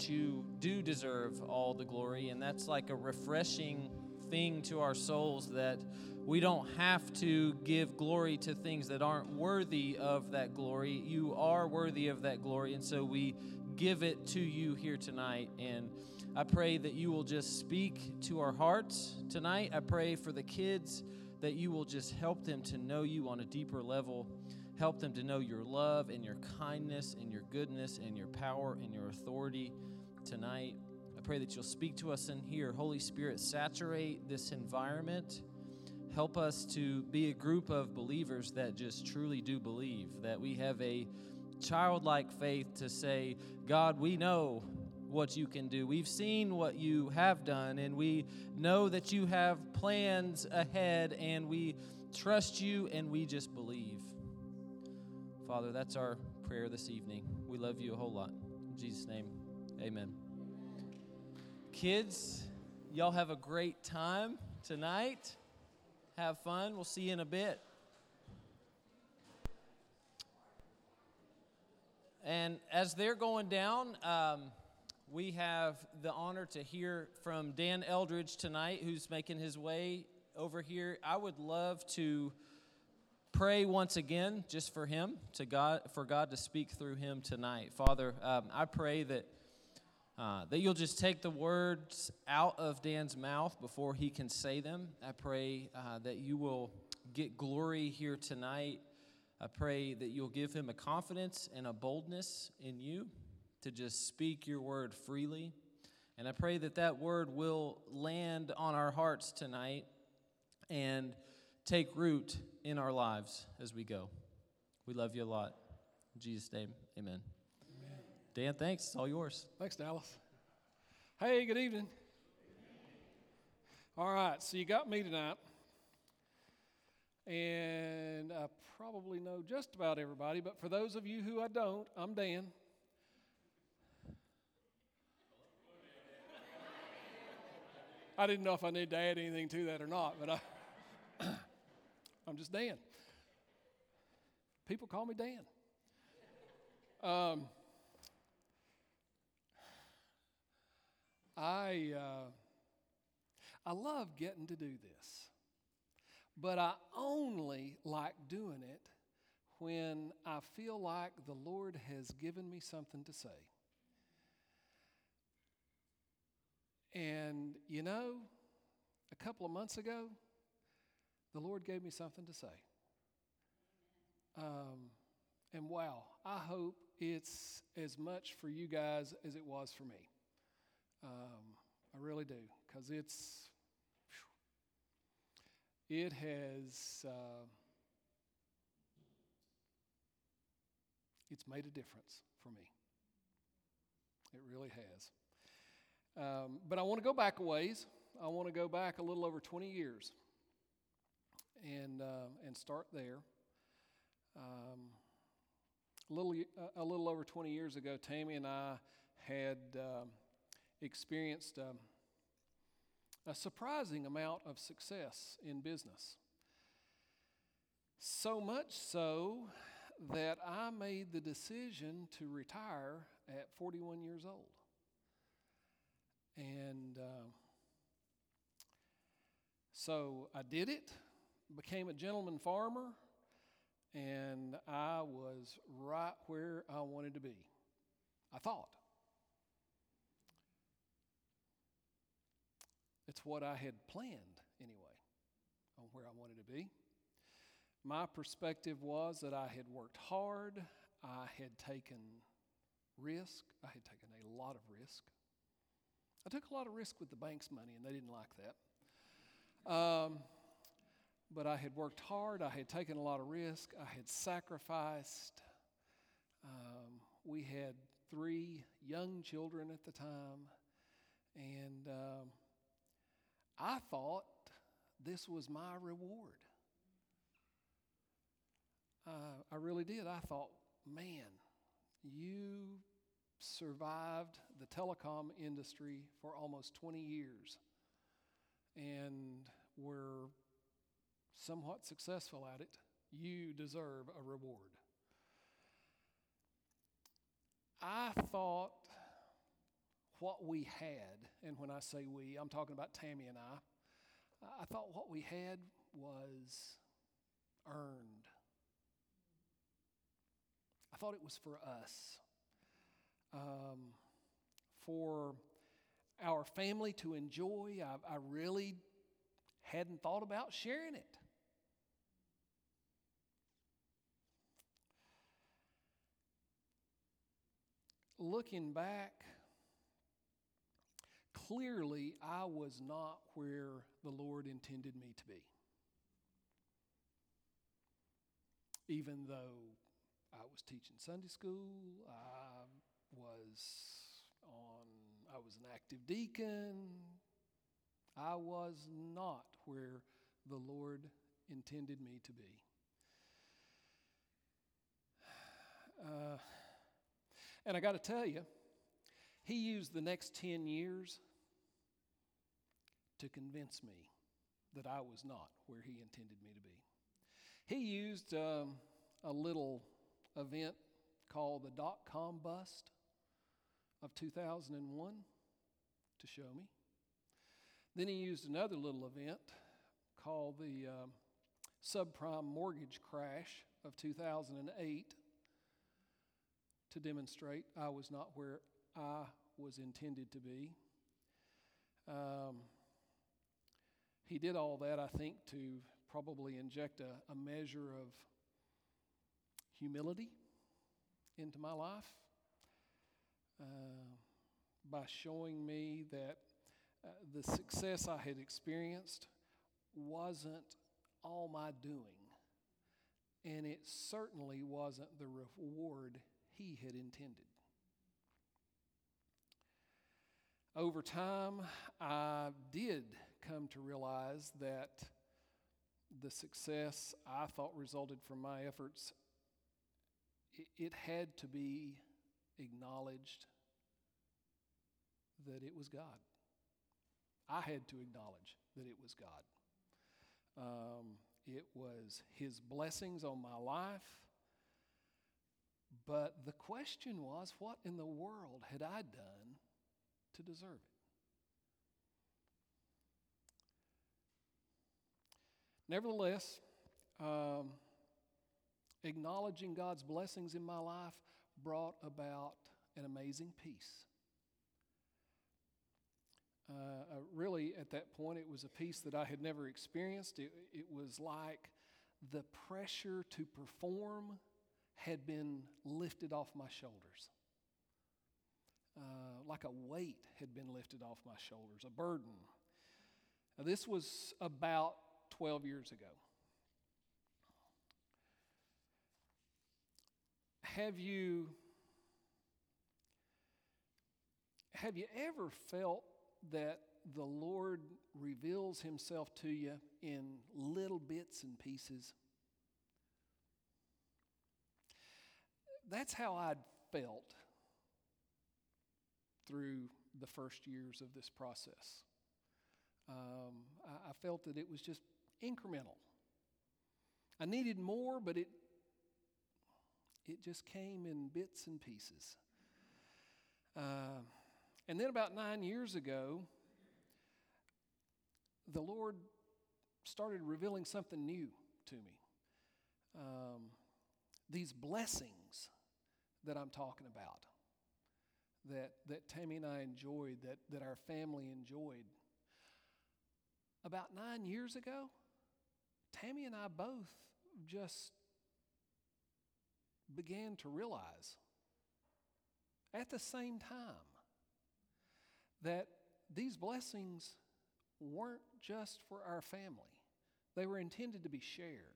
you do deserve all the glory, and that's like a refreshing thing to our souls that we don't have to give glory to things that aren't worthy of that glory. You are worthy of that glory, and so we give it to you here tonight. And I pray that you will just speak to our hearts tonight. I pray for the kids that you will just help them to know you on a deeper level. Help them to know your love and your kindness and your goodness and your power and your authority tonight. I pray that you'll speak to us in here. Holy Spirit, saturate this environment. Help us to be a group of believers that just truly do believe, that we have a childlike faith to say, God, we know what you can do. We've seen what you have done, and we know that you have plans ahead, and we trust you and we just believe. Father, that's our prayer this evening. We love you a whole lot. In Jesus' name, amen. Kids, y'all have a great time tonight. Have fun. We'll see you in a bit. And as they're going down, um, we have the honor to hear from Dan Eldridge tonight, who's making his way over here. I would love to pray once again just for him to god for god to speak through him tonight. Father um, i pray that uh, that you'll just take the words out of dan's mouth before he can say them. I pray uh, that you will get glory here tonight. I pray that you'll give him a confidence and a boldness in you to just speak your word freely. And i pray that that word will land on our hearts tonight. And take root in our lives as we go. We love you a lot. In Jesus' name, amen. amen. Dan, thanks. It's all yours. Thanks, Dallas. Hey, good evening. All right, so you got me tonight. And I probably know just about everybody, but for those of you who I don't, I'm Dan. I didn't know if I needed to add anything to that or not, but I. I'm just Dan. People call me Dan. Um, I, uh, I love getting to do this, but I only like doing it when I feel like the Lord has given me something to say. And you know, a couple of months ago, the Lord gave me something to say. Um, and wow, I hope it's as much for you guys as it was for me. Um, I really do, because it's, it has, uh, it's made a difference for me. It really has. Um, but I want to go back a ways. I want to go back a little over 20 years and, uh, and start there. Um, a, little, uh, a little over 20 years ago, Tammy and I had um, experienced um, a surprising amount of success in business. So much so that I made the decision to retire at 41 years old. And uh, so I did it became a gentleman farmer, and I was right where I wanted to be. I thought. It's what I had planned, anyway, on where I wanted to be. My perspective was that I had worked hard, I had taken risk, I had taken a lot of risk. I took a lot of risk with the bank's money, and they didn't like that. Um, but I had worked hard, I had taken a lot of risk, I had sacrificed. Um, we had three young children at the time, and um, I thought this was my reward. Uh, I really did. I thought, man, you survived the telecom industry for almost 20 years and were somewhat successful at it, you deserve a reward. I thought what we had, and when I say we, I'm talking about Tammy and I, I thought what we had was earned. I thought it was for us. Um, for our family to enjoy, I, I really hadn't thought about sharing it. Looking back, clearly I was not where the Lord intended me to be. Even though I was teaching Sunday school, I was on I was an active deacon. I was not where the Lord intended me to be. Uh, and I got to tell you, he used the next 10 years to convince me that I was not where he intended me to be. He used um, a little event called the dot com bust of 2001 to show me. Then he used another little event called the um, subprime mortgage crash of 2008 to demonstrate I was not where I was intended to be. Um, he did all that, I think, to probably inject a, a measure of humility into my life uh, by showing me that uh, the success I had experienced wasn't all my doing, and it certainly wasn't the reward he had intended. Over time, I did come to realize that the success I thought resulted from my efforts, it, had to be acknowledged that it was God. I had to acknowledge that it was God. Um, it was His blessings on my life. But the question was, what in the world had I done to deserve it? Nevertheless, um, acknowledging God's blessings in my life brought about an amazing peace. Uh, uh, really, at that point, it was a peace that I had never experienced. It, it was like the pressure to perform had been lifted off my shoulders. Uh, like a weight had been lifted off my shoulders, a burden. Now, this was about 12 years ago. Have you have you ever felt that the Lord reveals himself to you in little bits and pieces? That's how I'd felt through the first years of this process. Um, I, I felt that it was just incremental. I needed more, but it, it just came in bits and pieces. Uh, and then about nine years ago, the Lord started revealing something new to me. Um, these blessings that I'm talking about, that, that Tammy and I enjoyed, that, that our family enjoyed. About nine years ago, Tammy and I both just began to realize at the same time that these blessings weren't just for our family, they were intended to be shared.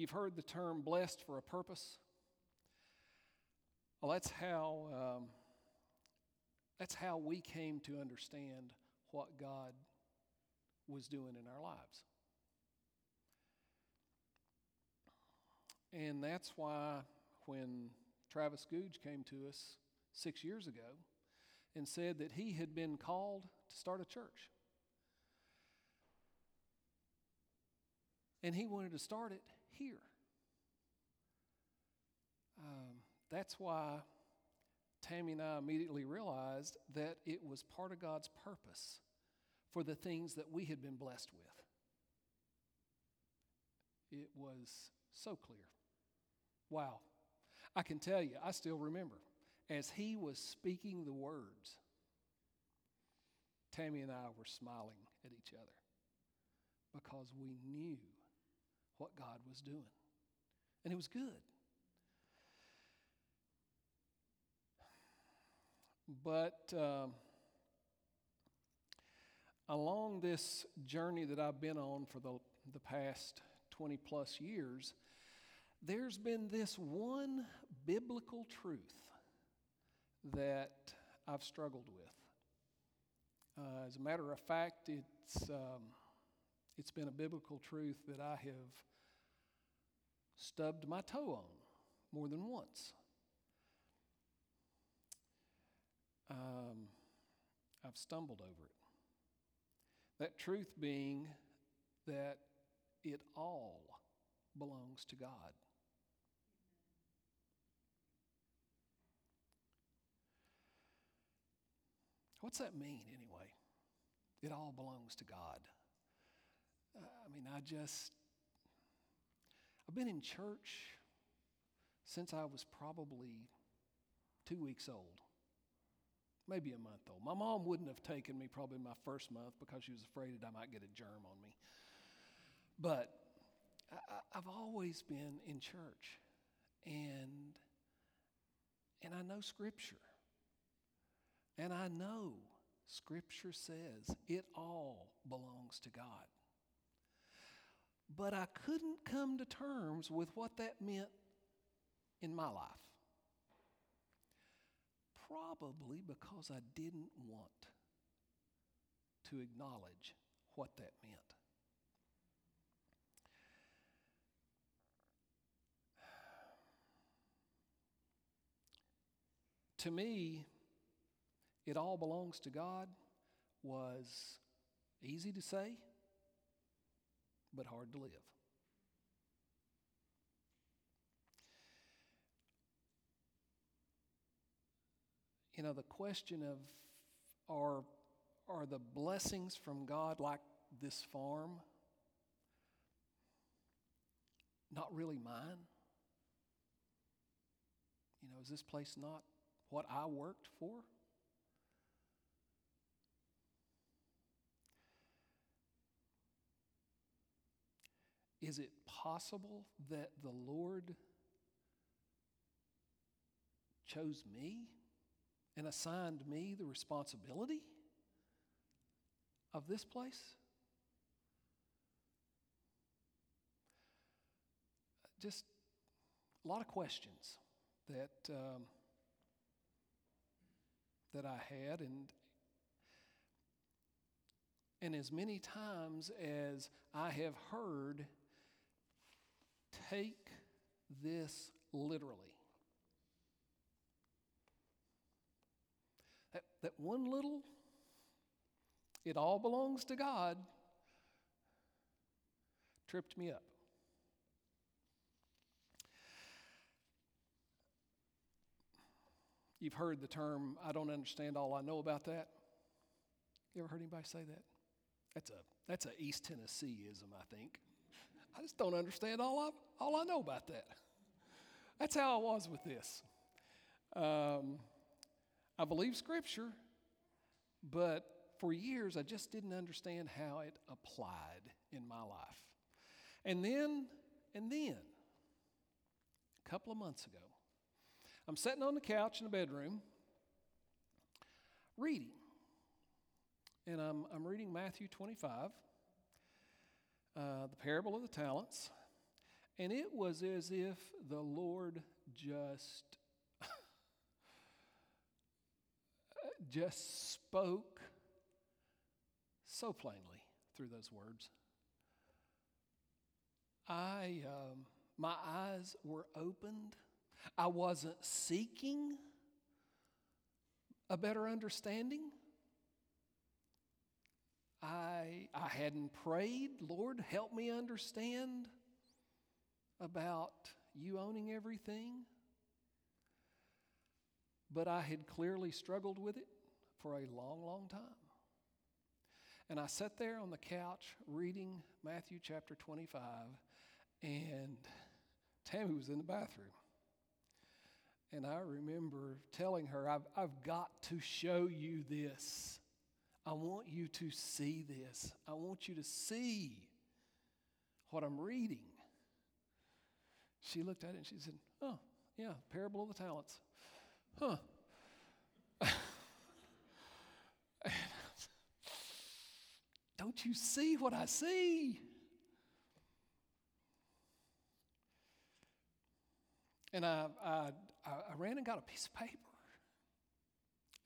You've heard the term blessed for a purpose. Well, that's how, um, that's how we came to understand what God was doing in our lives. And that's why when Travis Googe came to us six years ago and said that he had been called to start a church. And he wanted to start it here Um, that's why Tammy and I immediately realized that it was part of God's purpose for the things that we had been blessed with. It was so clear. Wow. I can tell you, I still remember as he was speaking the words, Tammy and I were smiling at each other because we knew what God was doing. And it was good. But um, along this journey that I've been on for the, the past 20 plus years, there's been this one biblical truth that I've struggled with. Uh, as a matter of fact, it's, um, it's been a biblical truth that I have stubbed my toe on more than once. Um, I've stumbled over it. That truth being that it all belongs to God. What's that mean, anyway? It all belongs to God. Uh, I mean, I just, I've been in church since I was probably two weeks old, maybe a month old. My mom wouldn't have taken me probably my first month because she was afraid that I might get a germ on me. But I, have always been in church, and and I know Scripture. And I know Scripture says it all belongs to God. But I couldn't come to terms with what that meant in my life. Probably because I didn't want to acknowledge what that meant. To me, it all belongs to God was easy to say, but hard to live. You know, the question of are, are the blessings from God like this farm not really mine? You know, is this place not what I worked for? Is it possible that the Lord chose me and assigned me the responsibility of this place? Just a lot of questions that um, that I had, and and as many times as I have heard take this literally. That, that one little, it all belongs to God, tripped me up. You've heard the term, I don't understand all I know about that. You ever heard anybody say that? That's a that's a East Tennesseeism, I think. I just don't understand all I, all I know about that. That's how I was with this. Um, I believe Scripture, but for years I just didn't understand how it applied in my life. And then, and then, a couple of months ago, I'm sitting on the couch in the bedroom reading. And I'm, I'm reading Matthew 25 uh, the parable of the talents, and it was as if the Lord just just spoke so plainly through those words. I, um, my eyes were opened. I wasn't seeking a better understanding. I, I hadn't prayed, Lord, help me understand about you owning everything. But I had clearly struggled with it for a long, long time. And I sat there on the couch reading Matthew chapter 25, and Tammy was in the bathroom. And I remember telling her, I've, I've got to show you this. I want you to see this. I want you to see what I'm reading. She looked at it and she said, Oh, yeah, parable of the talents. Huh. Don't you see what I see? And I, I, I ran and got a piece of paper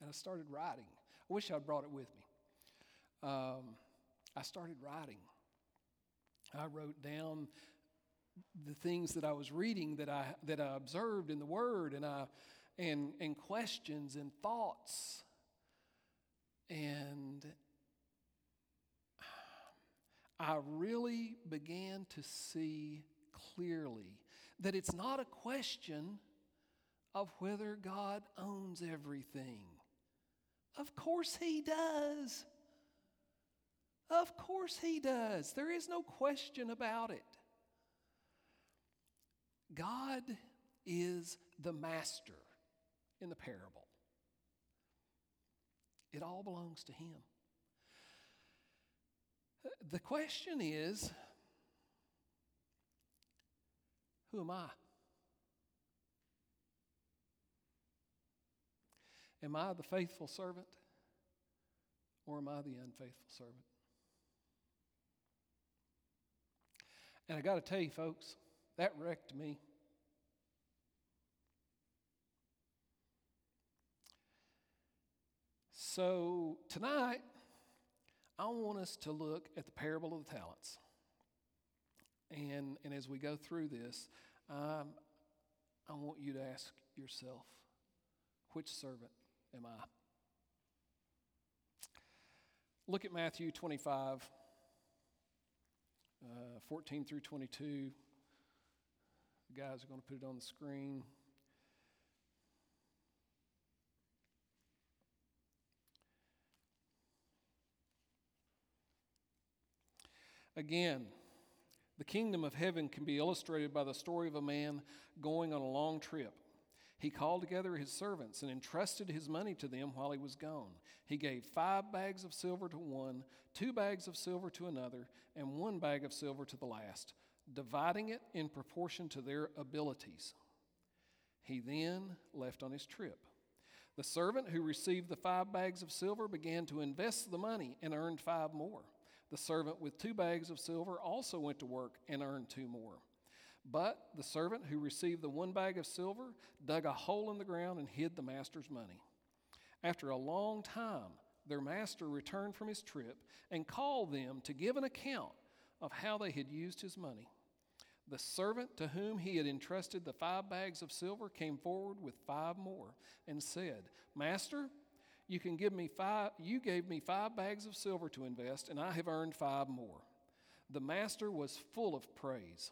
and I started writing. I wish I'd brought it with me. Um, I started writing. I wrote down the things that I was reading that I, that I observed in the Word and, I, and, and questions and thoughts. And I really began to see clearly that it's not a question of whether God owns everything. Of course, He does. Of course, He does. There is no question about it. God is the master in the parable, it all belongs to Him. The question is who am I? Am I the faithful servant or am I the unfaithful servant? And I got to tell you, folks, that wrecked me. So tonight, I want us to look at the parable of the talents. And, and as we go through this, um, I want you to ask yourself which servant am I? Look at Matthew 25, uh, 14 through 22. The guys are going to put it on the screen. Again, the kingdom of heaven can be illustrated by the story of a man going on a long trip. He called together his servants and entrusted his money to them while he was gone. He gave five bags of silver to one, two bags of silver to another, and one bag of silver to the last, dividing it in proportion to their abilities. He then left on his trip. The servant who received the five bags of silver began to invest the money and earned five more. The servant with two bags of silver also went to work and earned two more. But the servant who received the one bag of silver dug a hole in the ground and hid the master's money. After a long time, their master returned from his trip and called them to give an account of how they had used his money. The servant to whom he had entrusted the five bags of silver came forward with five more and said, Master, you can give me five you gave me five bags of silver to invest and i have earned five more the master was full of praise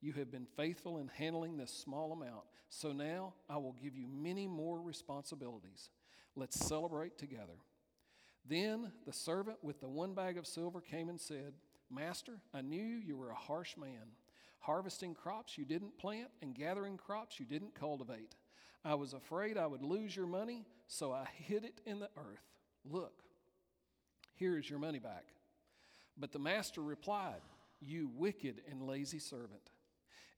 You have been faithful in handling this small amount, so now I will give you many more responsibilities. Let's celebrate together. Then the servant with the one bag of silver came and said, Master, I knew you were a harsh man, harvesting crops you didn't plant and gathering crops you didn't cultivate. I was afraid I would lose your money, so I hid it in the earth. Look, here is your money back. But the master replied, You wicked and lazy servant.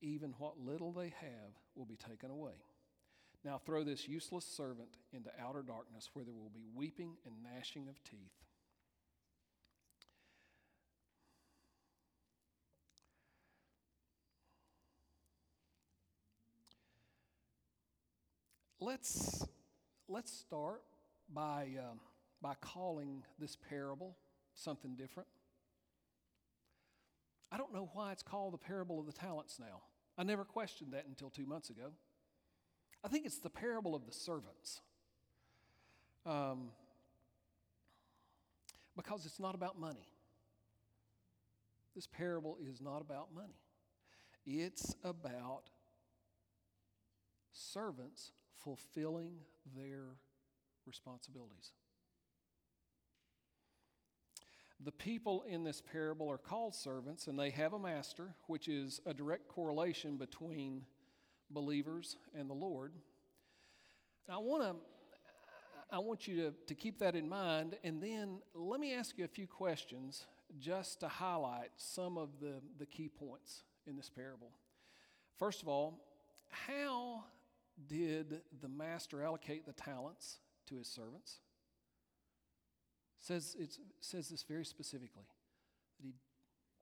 even what little they have will be taken away. Now throw this useless servant into outer darkness, where there will be weeping and gnashing of teeth. Let's, let's start by, uh, by calling this parable something different. I don't know why it's called the parable of the talents now. I never questioned that until two months ago. I think it's the parable of the servants. Um, because it's not about money. This parable is not about money, it's about servants fulfilling their responsibilities. The people in this parable are called servants, and they have a master, which is a direct correlation between believers and the Lord. I want to I want you to, to keep that in mind, and then let me ask you a few questions just to highlight some of the, the key points in this parable. First of all, how did the master allocate the talents to his servants? Says it says this very specifically that he,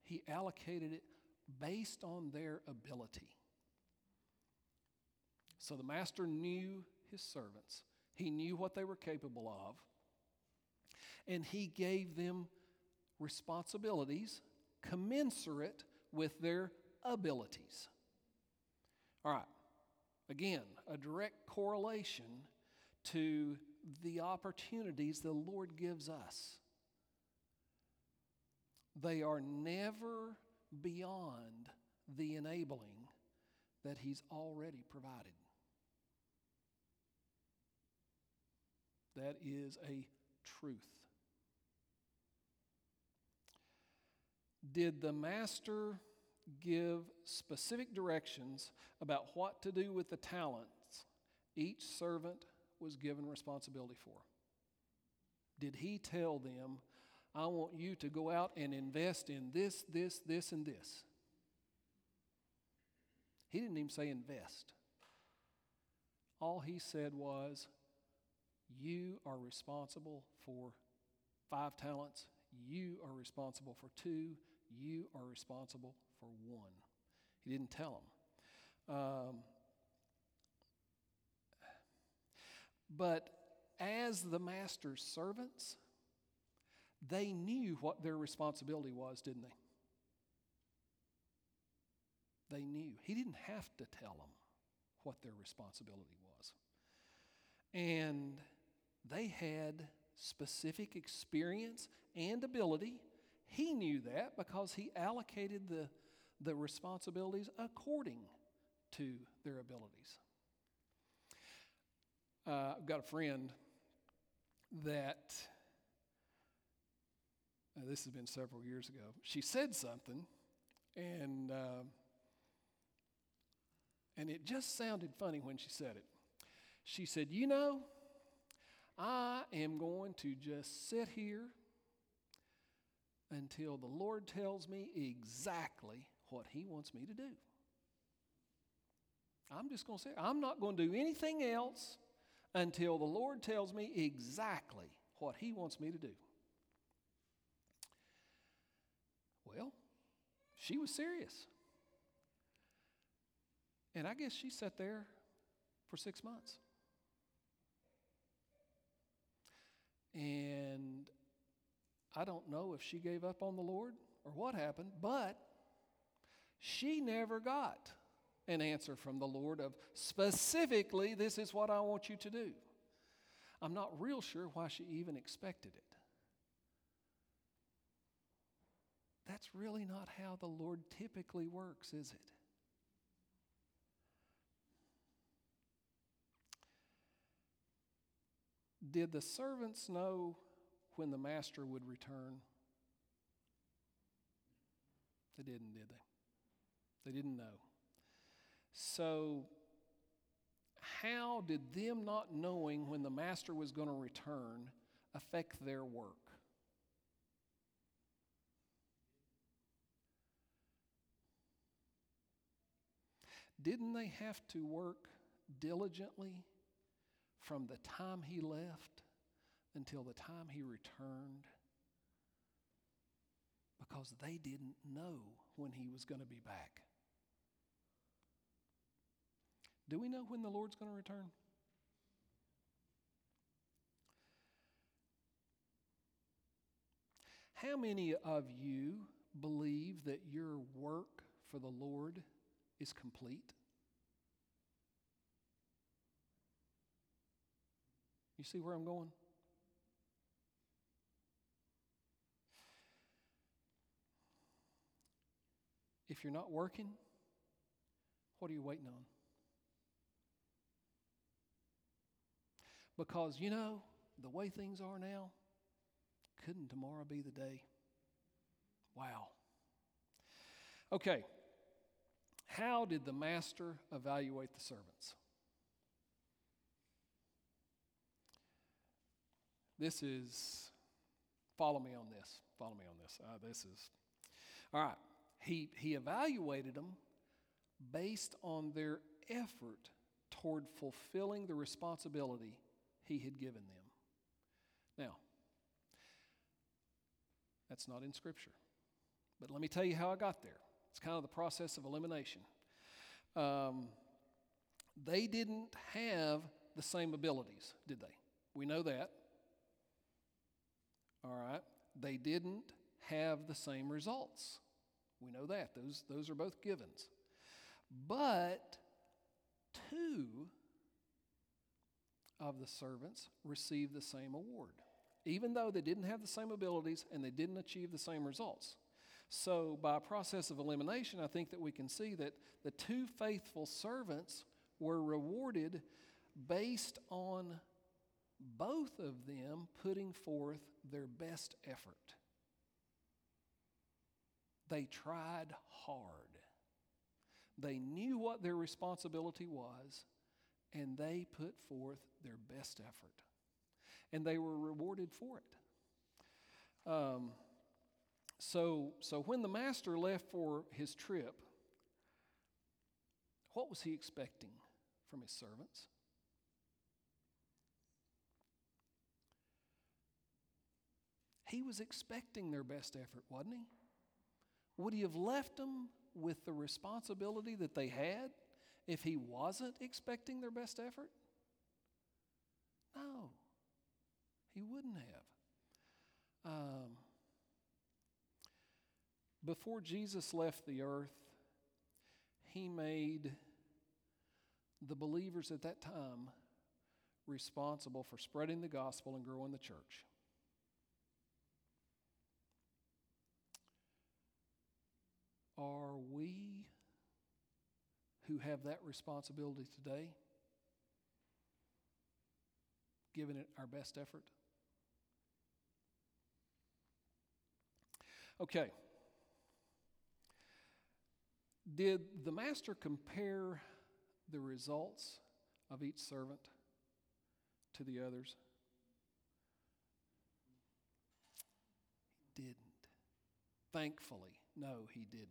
he allocated it based on their ability. So the master knew his servants, he knew what they were capable of, and he gave them responsibilities commensurate with their abilities. All right, again, a direct correlation to the opportunities the Lord gives us. They are never beyond the enabling that He's already provided. That is a truth. Did the master give specific directions about what to do with the talents each servant was given responsibility for? Did he tell them, I want you to go out and invest in this, this, this, and this? He didn't even say invest. All he said was, You are responsible for five talents. You are responsible for two. You are responsible for one. He didn't tell them. Um, but as the master's servants, they knew what their responsibility was, didn't they? They knew. He didn't have to tell them what their responsibility was. And they had specific experience and ability. He knew that because he allocated the, the responsibilities according to their abilities. Uh, I've got a friend that, uh, this has been several years ago, she said something, and, uh, and it just sounded funny when she said it. She said, You know, I am going to just sit here until the Lord tells me exactly what He wants me to do. I'm just going to say, I'm not going to do anything else until the Lord tells me exactly what He wants me to do. Well, she was serious. And I guess she sat there for six months. And I don't know if she gave up on the Lord or what happened, but she never got an answer from the Lord of specifically, this is what I want you to do. I'm not real sure why she even expected it. That's really not how the Lord typically works, is it? Did the servants know when the master would return? They didn't, did they? They didn't know. So, how did them not knowing when the master was going to return affect their work? Didn't they have to work diligently from the time he left until the time he returned? Because they didn't know when he was going to be back. Do we know when the Lord's going to return? How many of you believe that your work for the Lord is complete? You see where I'm going? If you're not working, what are you waiting on? Because, you know, the way things are now, couldn't tomorrow be the day? Wow. Okay. How did the master evaluate the servants? This is, follow me on this. Follow me on this. Uh, this is, all right. He, he evaluated them based on their effort toward fulfilling the responsibility he had given them. Now, that's not in Scripture. But let me tell you how I got there. It's kind of the process of elimination. Um, they didn't have the same abilities, did they? We know that. All right. They didn't have the same results. We know that. Those, those are both givens. But two of the servants received the same award, even though they didn't have the same abilities and they didn't achieve the same results. So, by process of elimination, I think that we can see that the two faithful servants were rewarded based on both of them putting forth their best effort. They tried hard. They knew what their responsibility was, and they put forth their best effort. And they were rewarded for it. Um, so, so when the master left for his trip, what was he expecting from his servants? He was expecting their best effort, wasn't he? Would he have left them with the responsibility that they had if he wasn't expecting their best effort? No, he wouldn't have. Um, before Jesus left the earth, he made the believers at that time responsible for spreading the gospel and growing the church. Are we who have that responsibility today giving it our best effort? Okay. Did the master compare the results of each servant to the others? He didn't. Thankfully, no, he didn't.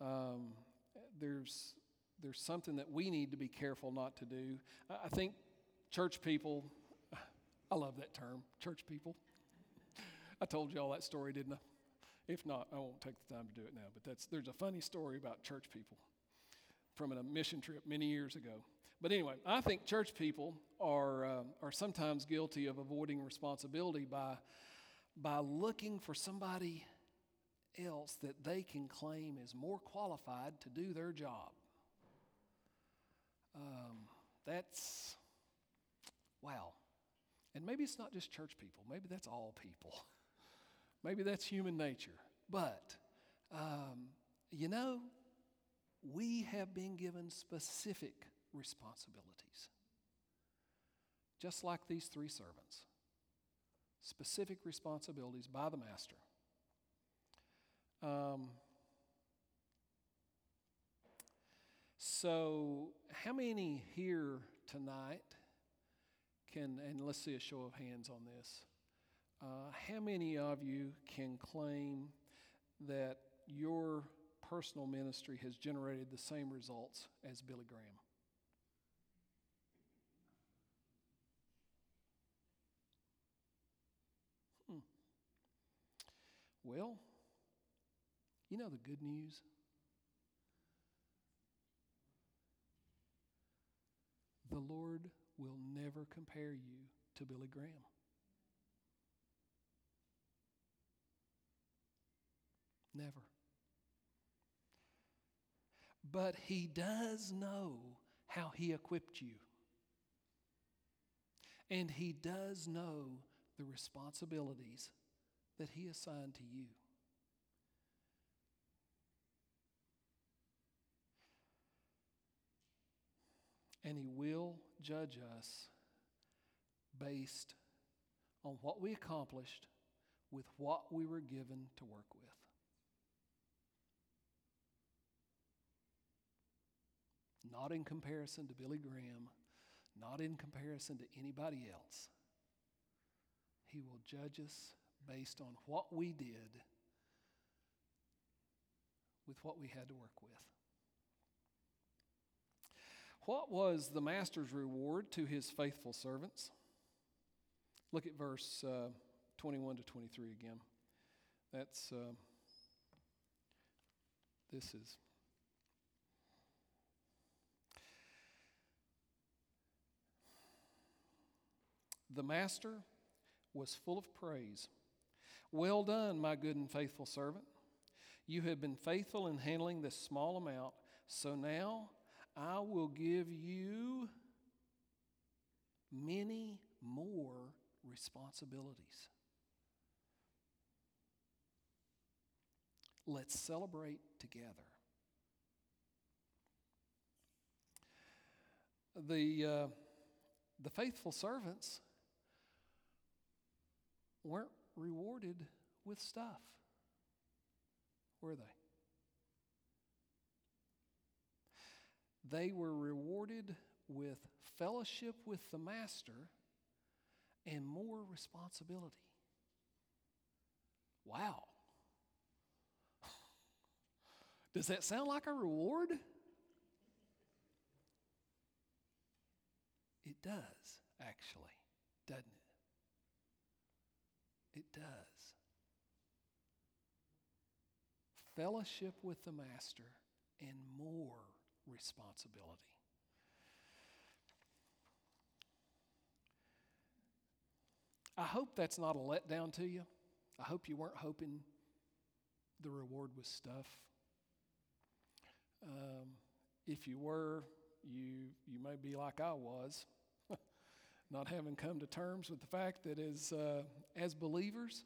Um, there's, there's something that we need to be careful not to do. I think church people, I love that term, church people. I told you all that story, didn't I? If not, I won't take the time to do it now. But that's, there's a funny story about church people from a mission trip many years ago. But anyway, I think church people are, uh, are sometimes guilty of avoiding responsibility by, by looking for somebody else that they can claim is more qualified to do their job. Um, that's, wow. And maybe it's not just church people, maybe that's all people. maybe that's human nature. But, um, you know, we have been given specific responsibilities, just like these three servants. Specific responsibilities by the master. Um, So, how many here tonight can, and let's see a show of hands on this, uh, how many of you can claim that your personal ministry has generated the same results as Billy Graham? Hmm. Well, you know the good news? The Lord will never compare you to Billy Graham. Never. But He does know how He equipped you. And He does know the responsibilities that He assigned to you. And He will judge us based on what we accomplished with what we were given to work with. Not in comparison to Billy Graham, not in comparison to anybody else. He will judge us based on what we did with what we had to work with. What was the master's reward to his faithful servants? Look at verse uh, 21 to 23 again. That's, uh, this is. The master was full of praise. Well done, my good and faithful servant. You have been faithful in handling this small amount, so now I will give you many more responsibilities. Let's celebrate together. The, uh, the faithful servants weren't rewarded with stuff, were they? They were rewarded with fellowship with the Master and more responsibility. Wow. Does that sound like a reward? It does, actually, doesn't it? It does. Fellowship with the Master and more responsibility. I hope that's not a letdown to you. I hope you weren't hoping the reward was stuff. Um, if you were, you, you may be like I was, not having come to terms with the fact that as, uh, as believers,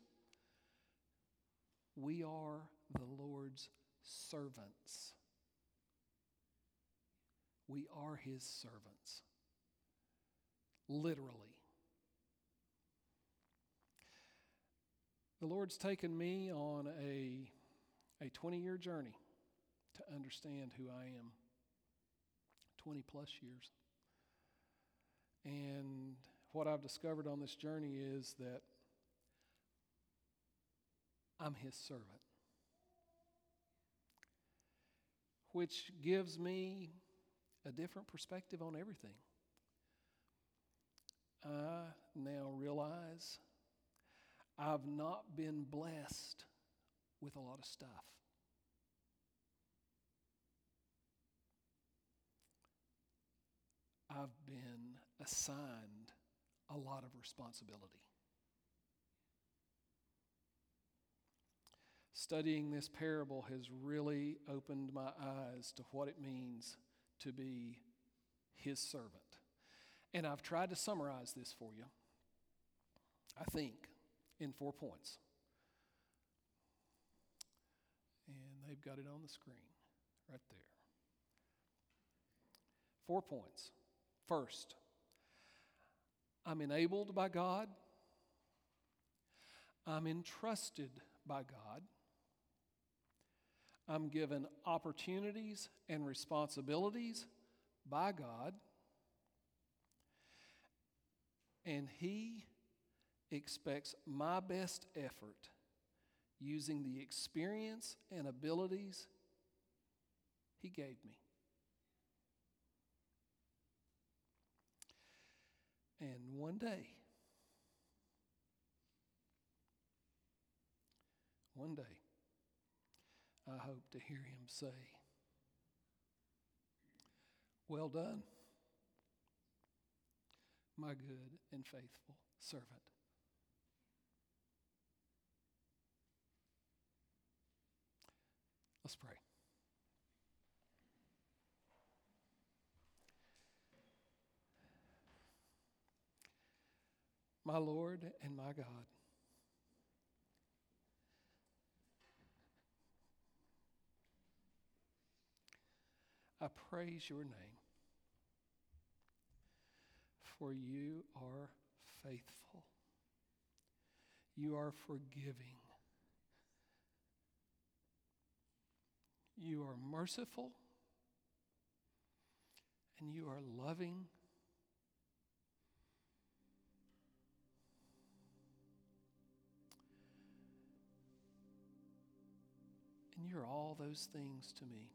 we are the Lord's servants. We are his servants. Literally. The Lord's taken me on a, a 20 year journey to understand who I am. 20 plus years. And what I've discovered on this journey is that I'm his servant, which gives me a different perspective on everything. I now realize I've not been blessed with a lot of stuff. I've been assigned a lot of responsibility. Studying this parable has really opened my eyes to what it means to be his servant. And I've tried to summarize this for you, I think, in four points. And they've got it on the screen right there. Four points. First, I'm enabled by God, I'm entrusted by God, I'm given opportunities and responsibilities by God, and He expects my best effort using the experience and abilities He gave me. And one day, one day, I hope to hear him say, Well done, my good and faithful servant. Let's pray. My Lord and my God. I praise your name, for you are faithful. You are forgiving. You are merciful. And you are loving. And you're all those things to me.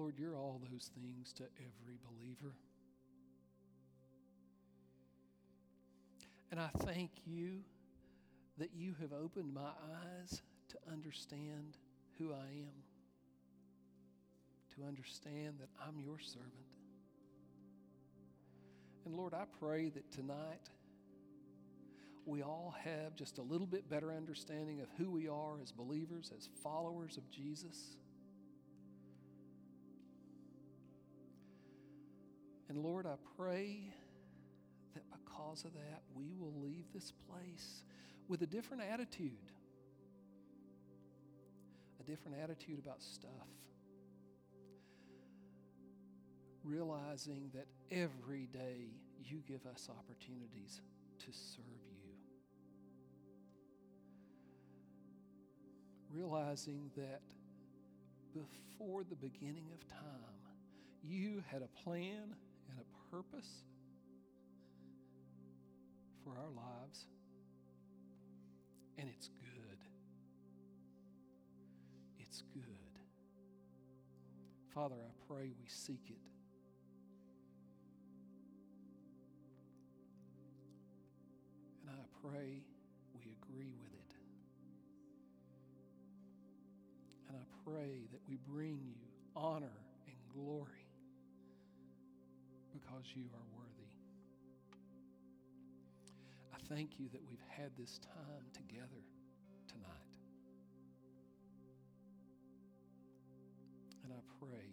Lord, you're all those things to every believer. And I thank you that you have opened my eyes to understand who I am, to understand that I'm your servant. And Lord, I pray that tonight we all have just a little bit better understanding of who we are as believers, as followers of Jesus. And Lord, I pray that because of that, we will leave this place with a different attitude. A different attitude about stuff. Realizing that every day you give us opportunities to serve you. Realizing that before the beginning of time, you had a plan purpose for our lives, and it's good. It's good. Father, I pray we seek it. And I pray we agree with it. And I pray that we bring you honor and glory because you are worthy. I thank you that we've had this time together tonight. And I pray